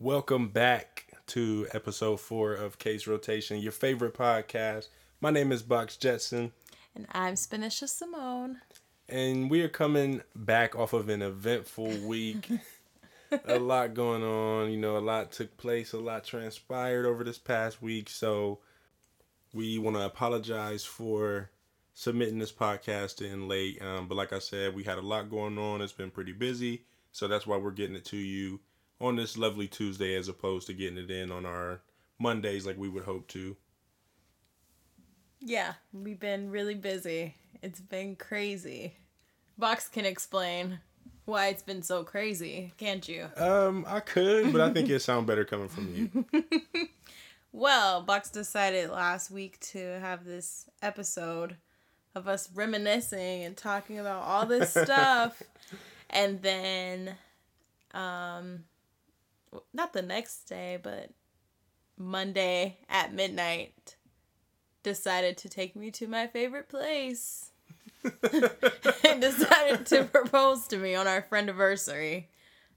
Welcome back to episode four of Case Rotation, your favorite podcast. My name is Boxx Jetson, And I'm Spanisha Simone. and we are coming back off of an eventful week. a lot going on, you know, a lot took place, a lot transpired over this past week. So we want to apologize for submitting this podcast in late. Um, but like I said, we had a lot going on. It's been pretty busy. So that's why we're getting it to you on this lovely Tuesday as opposed to getting it in on our Mondays like we would hope to. Yeah, we've been really busy. It's been crazy. Boxx can explain why it's been so crazy, can't you? Um, I could, but I think it sound better coming from you. Well, Boxx decided last week to have this episode of us reminiscing and talking about all this stuff. and then um not the next day, but Monday at midnight decided to take me to my favorite place. and decided to propose to me on our friend anniversary.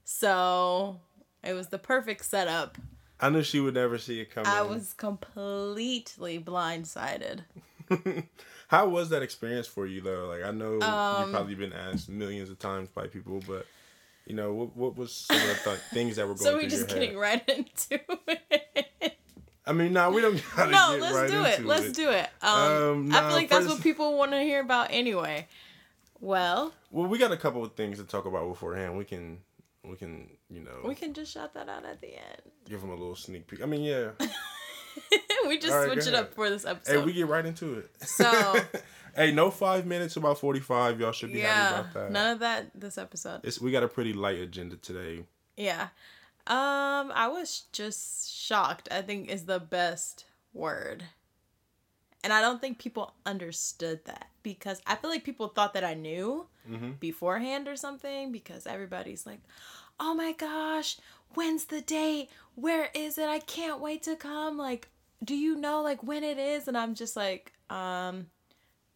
So it was the perfect setup. I knew she would never see it coming. I was completely blindsided. How was that experience for you though? Like I know Um, you've probably been asked millions of times by people, but you know what? What was some of the th- things that were going So we're just getting head? right into it. I mean, no, we don't gotta no, let's right do it. Let's it. do it. Um, Um, I feel like that's what people want to hear about anyway. Well, Well, we got a couple of things to talk about beforehand. We can, we can, you know, we can just shout that out at the end. give them a little sneak peek. I mean, yeah. we just right, switch it up for this episode. hey, we get right into it. So- hey, no five minutes, about forty-five. Y'all should be happy about that. none of that this episode. It's, we got a pretty light agenda today. Yeah. Um, I was just shocked. I think is the best word. And I don't think people understood that because I feel like people thought that I knew Mm-hmm. beforehand or something because everybody's like, "Oh my gosh, when's the date? Where is it? I can't wait to come." Like, do you know like when it is? And I'm just like, um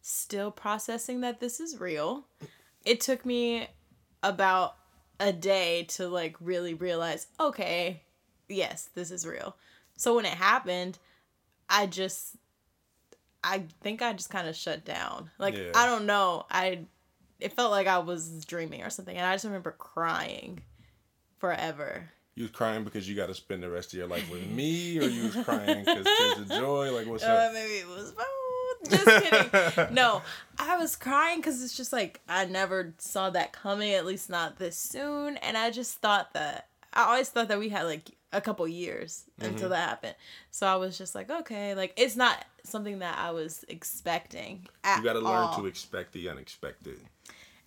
still processing that this is real. It took me about a day to like really realize, okay, yes, this is real. So when it happened, I just I think I just kind of shut down. Like Yeah. I don't know. I it felt like I was dreaming or something and I just remember crying forever. You was crying because you got to spend the rest of your life with me, or you was crying because tears of joy. Like what's Uh, up? maybe it was both. Just kidding. no, I was crying because it's just like I never saw that coming, at least not this soon. And I just thought that I always thought that we had like a couple years Mm-hmm. until that happened. So I was just like, okay, like it's not something that I was expecting. You got to learn all. to expect the unexpected.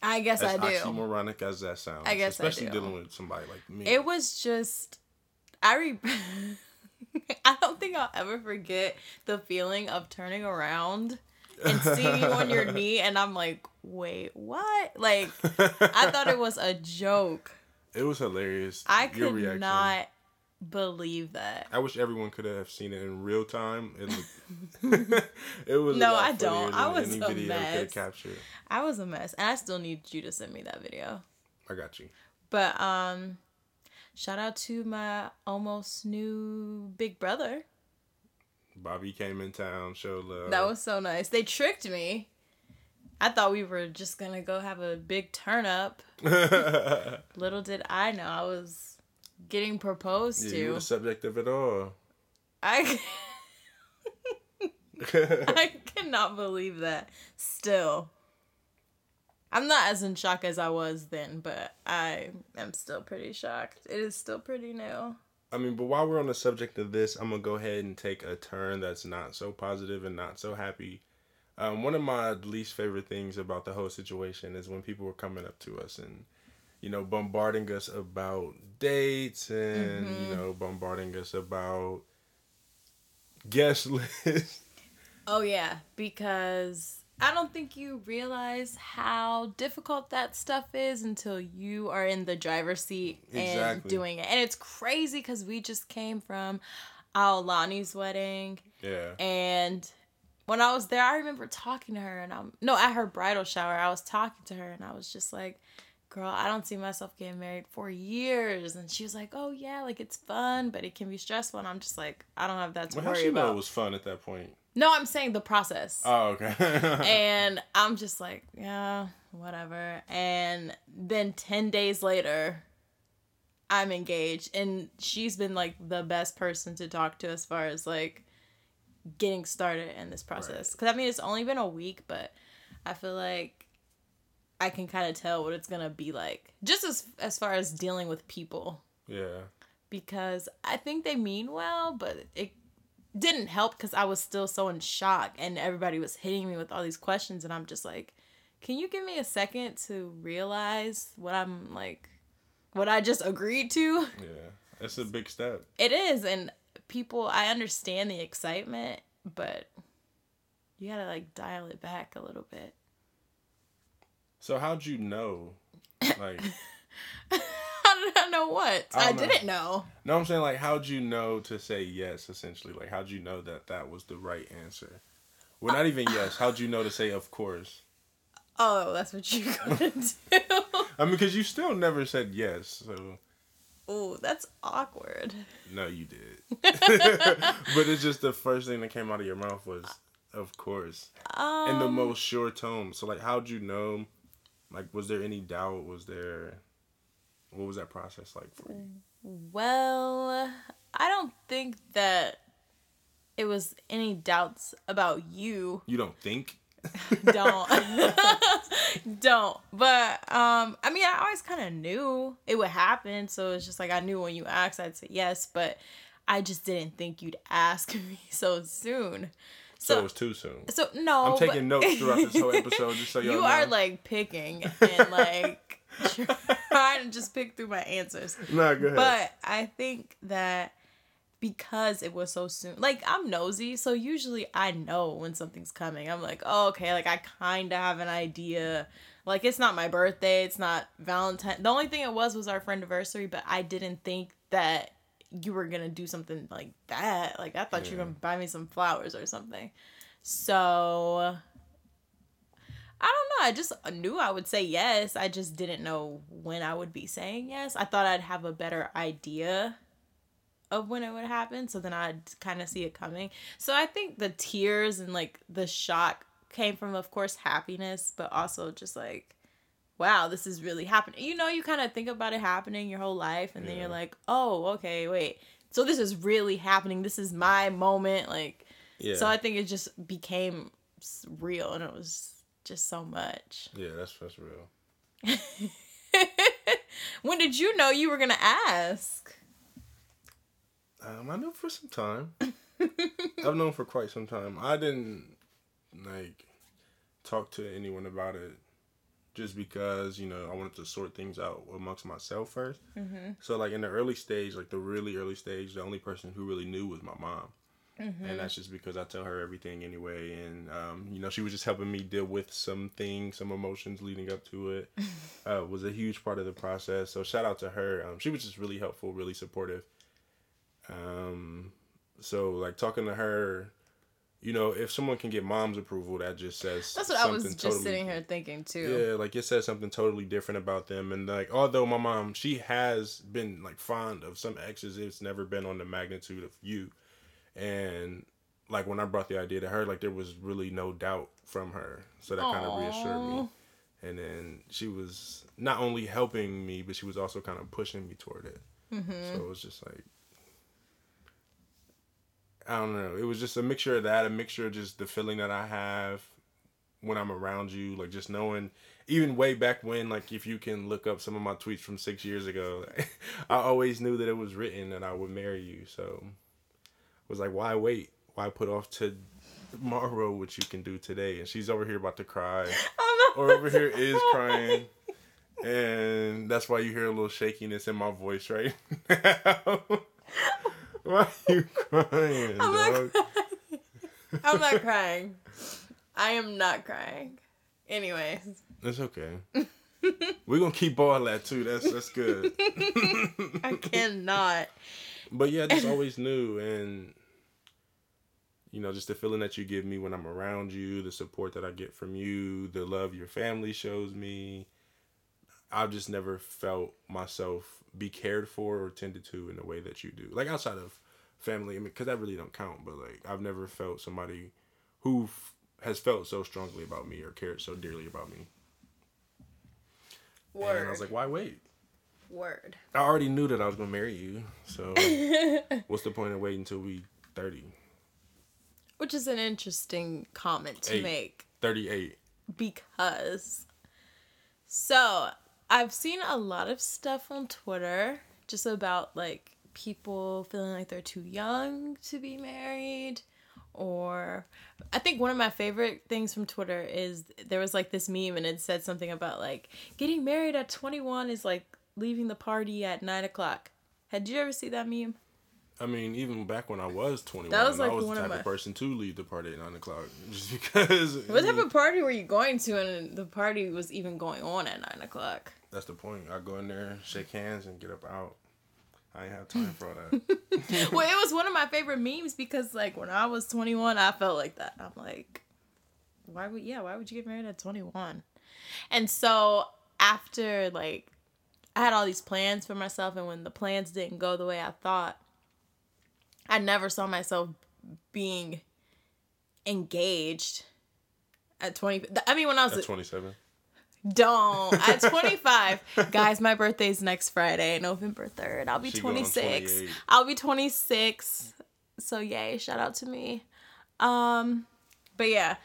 I guess As I do. oxymoronic as that sounds, I guess I especially do. dealing with somebody like me. It was just I re- I don't think I'll ever forget the feeling of turning around and seeing you on your knee and I'm like, "Wait, what?" Like I thought it was a joke. It was hilarious. I your could reaction. not believe that. I wish everyone could have seen it in real time. It, looked, it was No, I don't. I was a mess. I was a mess and I still need you to send me that video. I got you. But um shout out to my almost new big brother. Bobby came in town, showed love. That was so nice. They tricked me. I thought we were just gonna go have a big turn up. Little did I know I was getting proposed yeah, you were to. the subject of it all. I I cannot believe that. Still. I'm not as in shock as I was then, but I am still pretty shocked. It is still pretty new. I mean, but while we're on the subject of this, I'm gonna go ahead and take a turn that's not so positive and not so happy. Um, one of my least favorite things about the whole situation is when people were coming up to us and, you know, bombarding us about dates and you mm-hmm. know bombarding us about guest lists. Oh yeah, because I don't think you realize how difficult that stuff is until you are in the driver's seat and Exactly. doing it. And it's crazy because we just came from Aulani's wedding, yeah. and when I was there, I remember talking to her, and I'm no at her bridal shower. I was talking to her, and I was just like, girl, I don't see myself getting married for years. And she was like, oh, yeah, like it's fun, but it can be stressful. And I'm just like, I don't have that to Well, how worry she know it was fun at that point? No, I'm saying the process. Oh, okay. and I'm just like, yeah, whatever. And then 10 days later, I'm engaged. And she's been like the best person to talk to as far as like getting started in this process. Because I mean, it's only been a week, but I feel like I can kind of tell what it's to be like. Just as, as far as dealing with people yeah. because I think they mean well, but it didn't help because I was still so in shock and everybody was hitting me with all these questions, and I'm just like, can you give me a second to realize what I'm like, what I just agreed to? Yeah. That's a big step. It is, and people, I understand the excitement, but you gotta like dial it back a little bit. So how'd you know? Like, How did I know what? I I, know. didn't know. no, I'm saying like, how'd you know to say yes? Essentially, like, how'd you know that that was the right answer? Well, not even yes. How'd you know to say of course? Oh, that's what you're gonna do. I mean, because you still never said yes. So Oh, that's awkward. no, you did. but it's just the first thing that came out of your mouth was, of course, Um, in the most sure tone. So like, how'd you know? Like, was there any doubt? Was there? What was that process like for you? Well, I don't think that it was any doubts about you. You don't think? Don't. don't. But um I mean I always kind of knew it would happen, so it's just like I knew when you asked I'd say yes, but I just didn't think you'd ask me so soon. So, So it was too soon. so no, I'm taking but- notes throughout this whole episode, just so y'all you know. are like picking and like trying to just pick through my answers. Nah, go ahead. But I think that because it was so soon, like I'm nosy, so usually I know when something's coming. I'm like, oh, okay, like I kind of have an idea. Like it's not my birthday, it's not Valentine. The only thing it was was our friend anniversary, but I didn't think that you were gonna do something like that. Like I thought you were gonna buy me some flowers or something. So I don't know. I just knew I would say yes. I just didn't know when I would be saying yes. I thought I'd have a better idea of when it would happen, so then I'd kind of see it coming. So I think the tears and like the shock came from, of course, happiness, but also just like, wow, this is really happening. You know, you kind of think about it happening your whole life, and then you're like, oh, okay, wait. So this is really happening. This is my moment. Like, yeah, so I think it just became real, and it was just so much. yeah, that's that's real. when did you know you were gonna ask? Um, I knew for some time. I've known for quite some time. I didn't like talk to anyone about it just because you know I wanted to sort things out amongst myself 1st Mm-hmm. So like in the early stage, like the really early stage, the only person who really knew was my mom. Mm-hmm. And that's just because I tell her everything anyway, and um, you know she was just helping me deal with some things, some emotions leading up to it. uh, was a huge part of the process. So shout out to her. Um, she was just really helpful, really supportive. Um, so like talking to her, you know, if someone can get mom's approval, that just says That's what I was just totally- sitting here thinking too. Yeah, like it says something totally different about them. And like, although my mom, she has been like fond of some exes, it's never been on the magnitude of you. And like when I brought the idea to her, like there was really no doubt from her. So that kind of reassured me. And then she was not only helping me, but she was also kind of pushing me toward it. Mm-hmm. So it was just like, I don't know. It was just a mixture of that, a mixture of just the feeling that I have when I'm around you, like just knowing, even way back when, like if you can look up some of my tweets from six years ago, I always knew that it was written that I would marry you. So it was like, why wait? Why put off to tomorrow what you can do today? And she's over here about to cry, oh, I'm or over here is oh, crying. And that's why you hear a little shakiness in my voice right now. Oh, why are you crying, I'm not dog? crying. I'm not crying. I am not crying. Anyways, That's okay. We're gonna keep all that too. That's that's good. I cannot. But yeah, just always new and you know, just the feeling that you give me when I'm around you, the support that I get from you, the love your family shows me. I've just never felt myself be cared for or tended to in the way that you do. Like outside of family, I mean, because that really don't count. But like, I've never felt somebody who f- has felt so strongly about me or cared so dearly about me. Word. And I was like, why wait? Word. I already knew that I was gonna marry you. So what's the point of waiting until we thirty? Which is an interesting comment to Eight. make Thirty eight. because so I've seen a lot of stuff on Twitter just about like people feeling like they're too young to be married or I think one of my favorite things from Twitter is there was like this meme and it said something about like getting married at 21 is like leaving the party at 9 o'clock. Had you ever see that meme? I mean, even back when I was twenty one, That was, like, I was one the of type my- of person to leave the party at nine o'clock, just because. What type of party were you going to and the party was even going on at 9 o'clock? That's the point. I go in there, shake hands, and get up out. I ain't have time for all that. well, it was one of my favorite memes because like when I was 21, I felt like that. I'm like, why would yeah, why would you get married at 21? And so after like I had all these plans for myself and when the plans didn't go the way I thought, I never saw myself being engaged at 20 I mean when I was At twenty seven. Don't. At 25 guys my birthday's next friday november 3rd i'll be She 26 i'll be 26 so yay. Shout out to me. Um but yeah.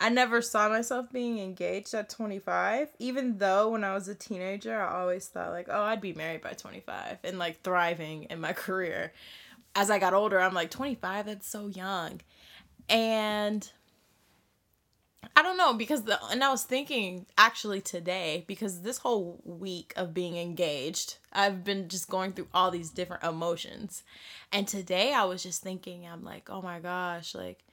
I never saw myself being engaged at 25 even though when i was a teenager i always thought like oh i'd be married by 25 and like thriving in my career. As i got older i'm like 25 that's so young. And I don't know because the and I was thinking actually today because this whole week of being engaged, I've been just going through all these different emotions. And today I was just thinking I'm like, "Oh my gosh, like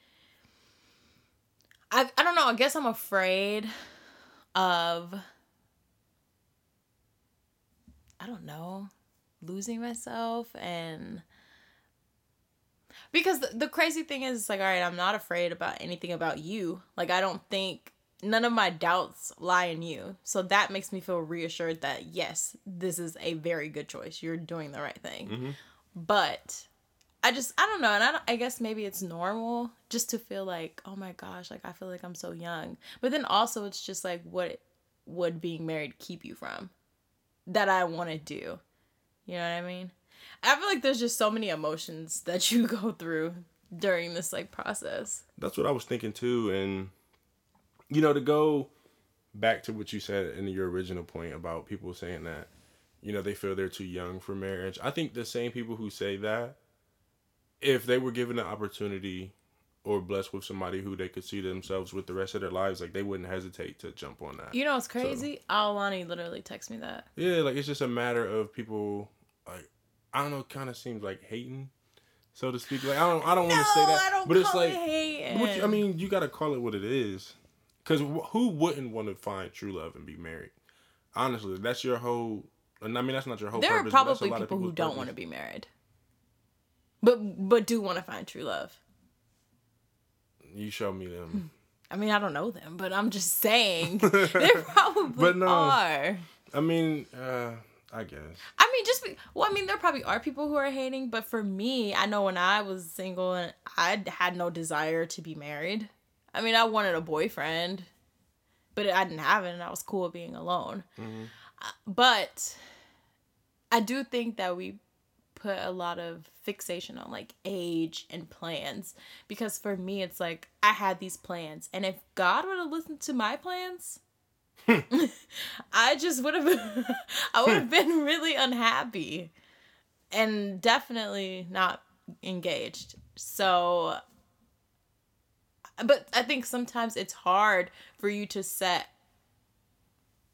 I I don't know, I guess I'm afraid of I don't know, losing myself and because the, the crazy thing is, it's like, all right, I'm not afraid about anything about you. Like, I don't think none of my doubts lie in you. So that makes me feel reassured that, yes, this is a very good choice. You're doing the right thing. Mm-hmm. But I just, I don't know. And I, I guess maybe it's normal just to feel like, oh my gosh, like, I feel like I'm so young. But then also, it's just like, what would being married keep you from that I want to do? You know what I mean? I feel like there's just so many emotions that you go through during this like process. That's what I was thinking too, and you know, to go back to what you said in your original point about people saying that, you know, they feel they're too young for marriage. I think the same people who say that, if they were given the opportunity or blessed with somebody who they could see themselves with the rest of their lives, like they wouldn't hesitate to jump on that. You know it's crazy? Alani literally texted me that. Yeah, like it's just a matter of people like I don't know, kind of seems like hating, so to speak. Like I don't, I don't want to say that, I don't but it's like, it hating. what I mean, you gotta call it what it is, because who wouldn't want to find true love and be married? Honestly, that's your whole. And I mean, that's not your whole. there are purpose, but that's a probably people who don't want to be married, but but do want to find true love. You show me them. I mean, I don't know them, but I'm just saying there probably But no. are. I mean, uh, I guess. I mean, just be, well, I mean, there probably are people who are hating, but for me, I know when I was single and I had no desire to be married. I mean, I wanted a boyfriend, but I didn't have it, and I was cool being alone. Uh, But I do think that we put a lot of fixation on like age and plans because for me, it's like I had these plans, and if God would have listened to my plans. I just would have I would have hmm. been really unhappy and definitely not engaged. So but I think sometimes it's hard for you to set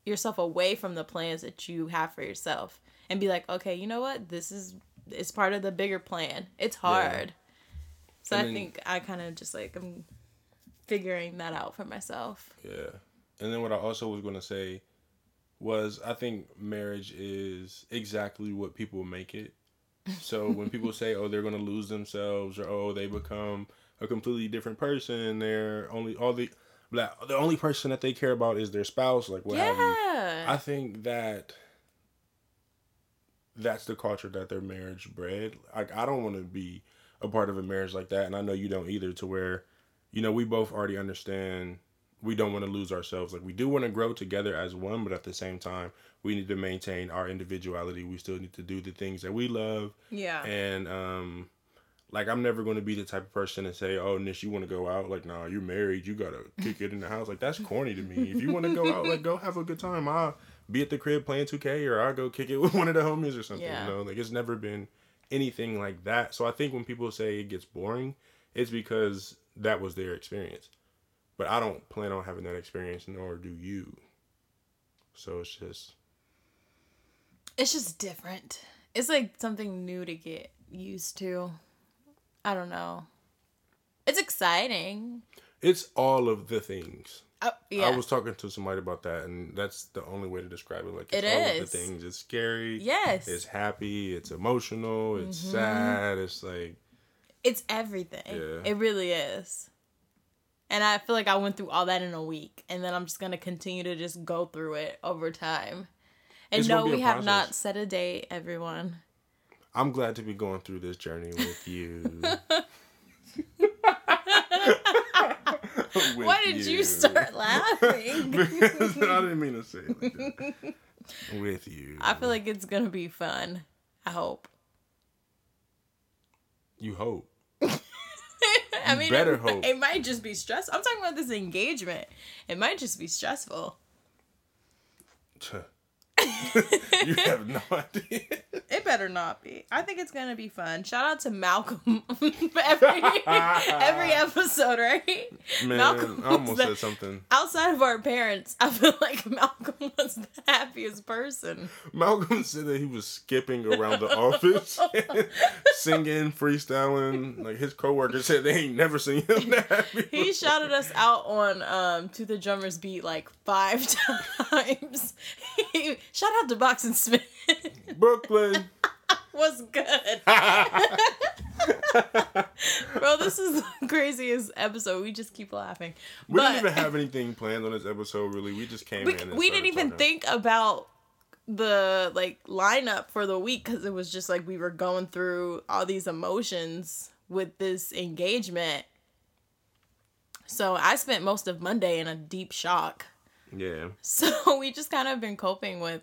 yourself away from the plans that you have for yourself and be like, "Okay, you know what? This is it's part of the bigger plan." It's hard. So And I then- think I kind of just like I'm figuring that out for myself. Yeah. And then what I also was going to say was I think marriage is exactly what people make it. So when people say, oh, they're going to lose themselves or, oh, they become a completely different person, they're only all the, like the only person that they care about is their spouse, like what have you. yeah. I think that that's the culture that their marriage bred. Like I don't want to be a part of a marriage like that, and I know you don't either. To where, you know, we both already understand we don't want to lose ourselves. Like we do want to grow together as one, but at the same time, we need to maintain our individuality. We still need to do the things that we love, yeah. and um. Like I'm never going to be the type of person to say, "Oh, Nish, you want to go out?" Like, nah, you're married. You gotta kick it in the house. Like that's corny to me. If you want to go out, like go have a good time. I'll be at the crib playing 2K, or I'll go kick it with one of the homies or something. Yeah. You know, like it's never been anything like that. So I think when people say it gets boring, it's because that was their experience. But I don't plan on having that experience, nor do you. So it's just it's just different. It's like something new to get used to. I don't know. It's exciting. it's all of the things. Oh, yeah. I was talking to somebody about that, and that's the only way to describe it. Like it's It all is. of the things. It's scary. yes. It's happy. It's emotional. It's Mm-hmm. sad. It's like It's everything. Yeah. It really is. And I feel like I went through all that in a week, and then I'm just gonna continue to just go through it over time. And It's no, we have not set a date, everyone. I'm glad to be going through this journey with you. With Why did you start laughing? because I didn't mean to say it like that. With you. I feel like it's gonna be fun. I hope. you hope. I mean, better it, hope. it might just be stress. I'm talking about this engagement. It might just be stressful. You have no idea. It better not be. I think it's gonna be fun. Shout out to Malcolm every every episode, right? Man, Malcolm I almost the- said something. Outside of our parents, I feel like Malcolm was the happiest person. Malcolm said that he was skipping around the office, singing, freestyling. Like his coworkers said they ain't never seen him that happy. He shouted us out on um to the drummers beat like five times. He, shout out to Boxing Smith. Brooklyn. was good. Bro, this is the craziest episode. We just keep laughing. We but didn't even have anything planned on this episode. Really, we just came we, in. And we didn't even talking. think about the like lineup for the week because it was just like we were going through all these emotions with this engagement. So I spent most of Monday in a deep shock. Yeah, So we just kind of been coping with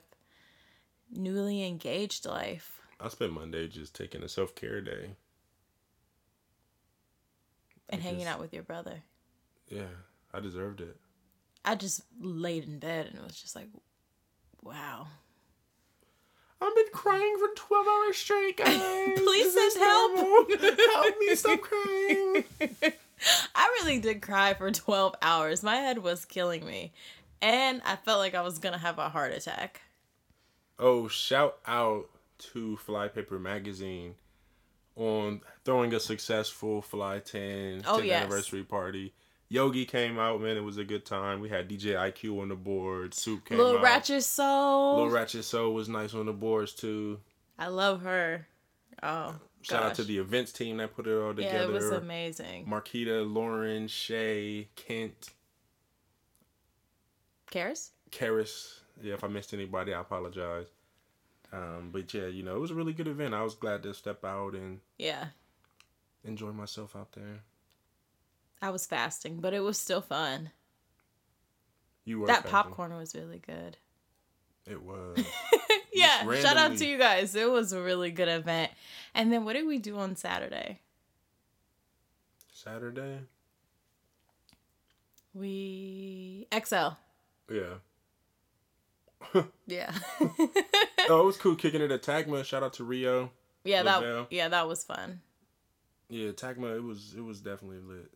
newly engaged life. I spent Monday just taking a self care day. and hanging Because- out with your brother. Yeah, I deserved it. I just laid in bed and it was just like, wow. I've been crying for twelve hours straight, guys. Please send help. help me stop crying. I really did cry for 12 hours. My head was killing me. And I felt like I was going to have a heart attack. Oh, shout out to Flypaper Magazine on throwing a successful Fly 10 Oh, 10th yes. anniversary party. Yogi came out, man. It was a good time. We had DJ IQ on the board. Soup came Little out. Ratchet Soul. Little Ratchet Soul was nice on the boards too. I love her. Oh, Shout out to the events team that put it all together. Yeah, it was amazing. Marquita, Lauren, Shay, Kent, Cares? Karis. Yeah, if I missed anybody, I apologize. Um, but yeah, you know, it was a really good event. I was glad to step out and Yeah. enjoy myself out there. I was fasting, but it was still fun. You were That fasting. popcorn was really good. It was. yeah, shout out to you guys. It was a really good event. And then what did we do on Saturday? Saturday. We XL. Yeah. Yeah. Oh, it was cool kicking it at Tagma. Shout out to Rio. yeah, that yeah, that was fun. Yeah, Tagma. It was it was definitely lit.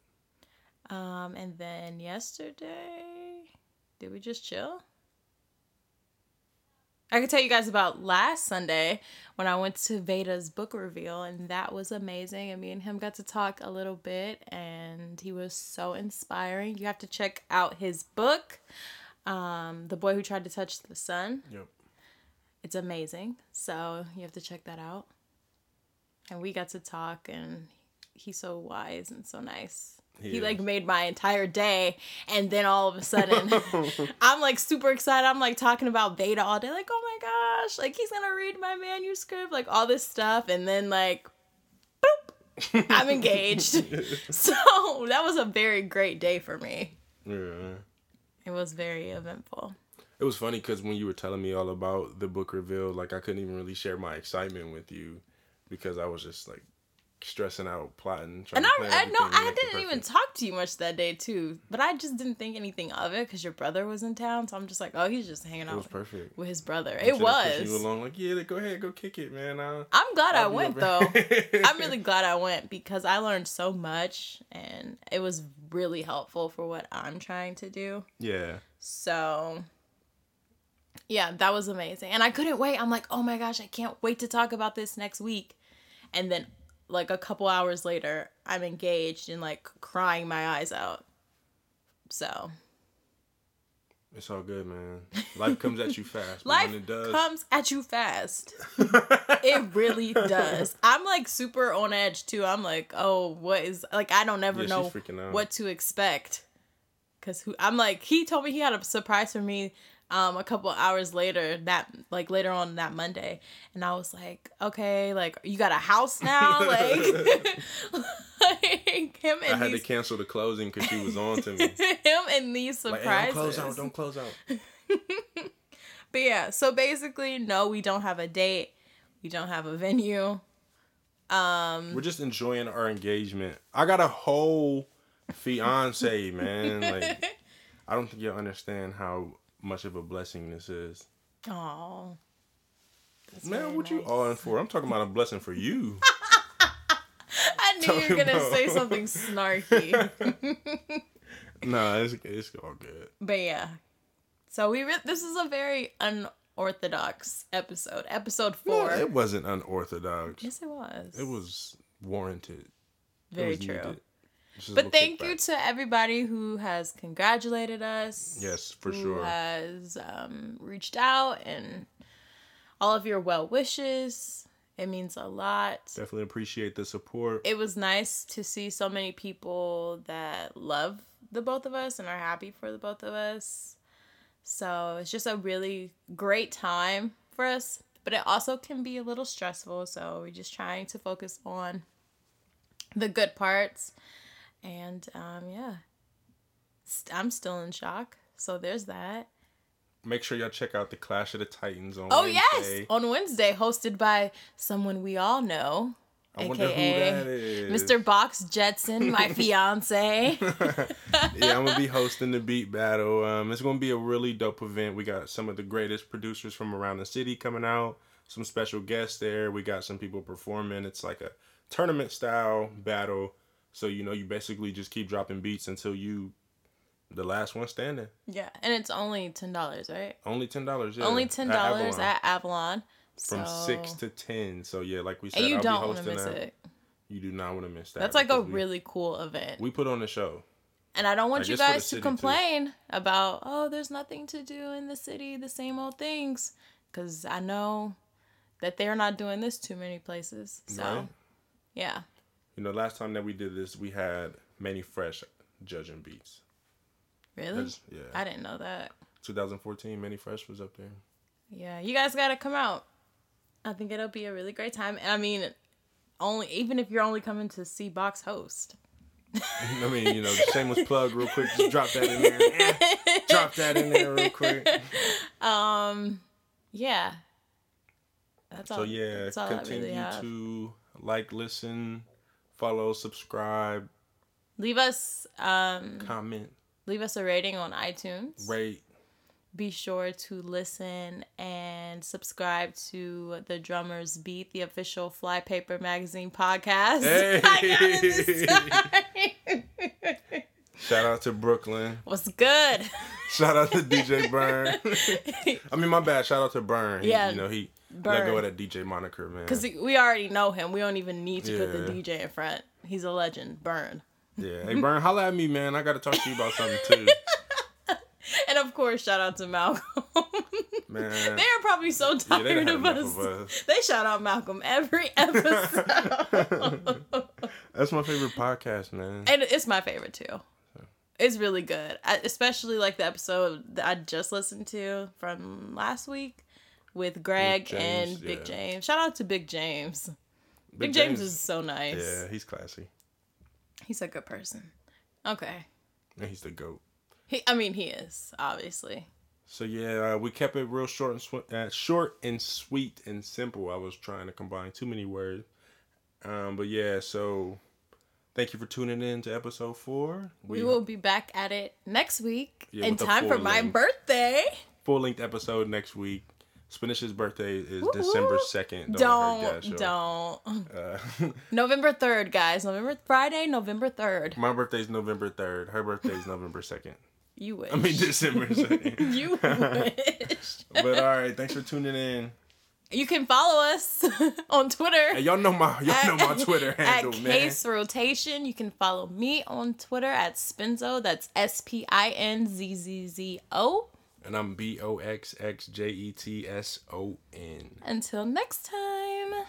Um and then yesterday did we just chill? I could tell you guys about last Sunday when I went to Veda's book reveal, and that was amazing. And me and him got to talk a little bit, and he was so inspiring. You have to check out his book, um, The Boy Who Tried to Touch the Sun. Yep. It's amazing. So you have to check that out. And we got to talk, and he's so wise and so nice. He, He like made my entire day, and then all of a sudden, I'm like super excited. I'm like talking about Beta all day, like, oh my gosh, like he's gonna read my manuscript, like all this stuff, and then like, boop, I'm engaged. so that was a very great day for me. yeah. It was very eventful. It was funny because when you were telling me all about the book reveal, like I couldn't even really share my excitement with you because I was just like stressing out, plotting. Trying And I, I to I didn't even talk to you much that day too, but I just didn't think anything of it because your brother was in town. So I'm just like, oh, he's just hanging It out was with, perfect. with his brother. I'm it pushing You was. along like, yeah, go ahead, go kick it, man. I'll, I'm glad i I'll be went though. I'm really glad I went because I learned so much and it was really helpful for what I'm trying to do. yeah. So yeah, that was amazing. And I couldn't wait. I'm like, "Oh my gosh, I can't wait to talk about this next week." And then like a couple hours later, I'm engaged and like crying my eyes out. So, It's all good, man. Life comes at you fast. life it does, comes at you fast. it really does. I'm like super on edge too. I'm like, "Oh, what is like I don't ever Yeah, know what to expect." Cuz who I'm like he told me he had a surprise for me um a couple hours later that like later on that Monday and I was like, "Okay, like you got a house now?" like like him I had to cancel the closing because she was on to me. him and these Like, surprises. hey, don't close out. Don't close out. But yeah, so basically, no, we don't have a date. We don't have a venue. Um, We're just enjoying our engagement. I got a whole fiance, man. Like, I don't think you'll understand how much of a blessing this is. oh, Man, what you all in for? I'm talking about a blessing for you. I knew you were gonna about- say something snarky. nah, it's it's all good. but yeah, so we re- this is a very unorthodox episode. Episode No, four. it wasn't unorthodox. yes, it was. It was warranted. Very was true. needed. But thank you to everybody who has congratulated us. Yes, for who sure. Has um, reached out and all of your well wishes. It means a lot. Definitely appreciate the support. It was nice to see so many people that love the both of us and are happy for the both of us. So it's just a really great time for us, but it also can be a little stressful. So we're just trying to focus on the good parts. And um, yeah, St- I'm still in shock. So there's that. Make sure y'all check out the Clash of the Titans on Oh, Wednesday. yes, on Wednesday, hosted by someone we all know, I aka that is. Mr. Boxx Jetson, my fiance. yeah, I'm gonna be hosting the beat battle. Um, it's gonna be a really dope event. We got some of the greatest producers from around the city coming out. Some special guests there. We got some people performing. It's like a tournament style battle. So you know, you basically just keep dropping beats until you, the last one standing. Yeah, and it's only ten dollars, right? Only ten dollars. Yeah, only ten dollars Avalon. at Avalon. from so- six to ten. So yeah, like we said, and you I'll don't want to miss that. it. You do not want to miss that. That's like a we- really cool event. We put on the show. and I don't want you guess for the guys to too. complain about, oh, there's nothing to do in the city, the same old things. Because I know that they're not doing this too many places. So, Right. yeah. You know, last time that we did this, we had Mannie Fresh judging beats. Really? That's- yeah. I didn't know that. 2014, Mannie Fresh was up there. Yeah, you guys got to come out. I think it'll be a really great time. And I mean, only even if you're only coming to see Boxx host. I mean, you know, shameless plug, real quick. Just drop that in there. Eh, drop that in there real quick. Um, yeah. That's all. So yeah, that's all continue really have. to like, listen, follow, subscribe, Leave us um comment, leave us a rating on iTunes. rate. Be sure to listen and subscribe to the Drummers Beat, the official Flypaper Magazine podcast. I got this. Shout out to Brooklyn. What's good? Shout out to DJ Burn. I mean, my bad. Shout out to Burn. He, Yeah, You know, he let Burn. go of that DJ moniker, man. Because we already know him. We don't even need to put the DJ in front. He's a legend. Burn. Yeah. Hey, Burn, holla at me, man. I got to talk to you about something, too. And of course, shout out to Malcolm. Man. They're probably so tired done of us. of us. They shout out Malcolm every episode. That's my favorite podcast, man. And it's my favorite too. It's really good, I, especially like the episode that I just listened to from last week with Greg James, and Big yeah. James. Shout out to Big James. Big, James, is so nice. Yeah, he's classy. He's a good person. Okay. And he's the goat. He, I mean, he is obviously. So yeah, uh, we kept it real short and sw- uh, short and sweet and simple. I was trying to combine too many words, um, but yeah. So thank you for tuning in to episode four. We will be back at it next week Yeah, in time for full my birthday. full length episode next week. Spinish's birthday is Woo-hoo. December second. Don't don't. Uh, November third, guys. November Friday, November third. my birthday's November third. Her birthday's November second. You wish. I mean December second. you wish. but all right, thanks for tuning in. You can follow us on Twitter. Hey, y'all know my y'all know my Twitter handle, at man. Case Rotation. You can follow me on Twitter at Spinzo. That's S P I N Z Z Z O. And I'm B O X X J E T S O N. Until next time.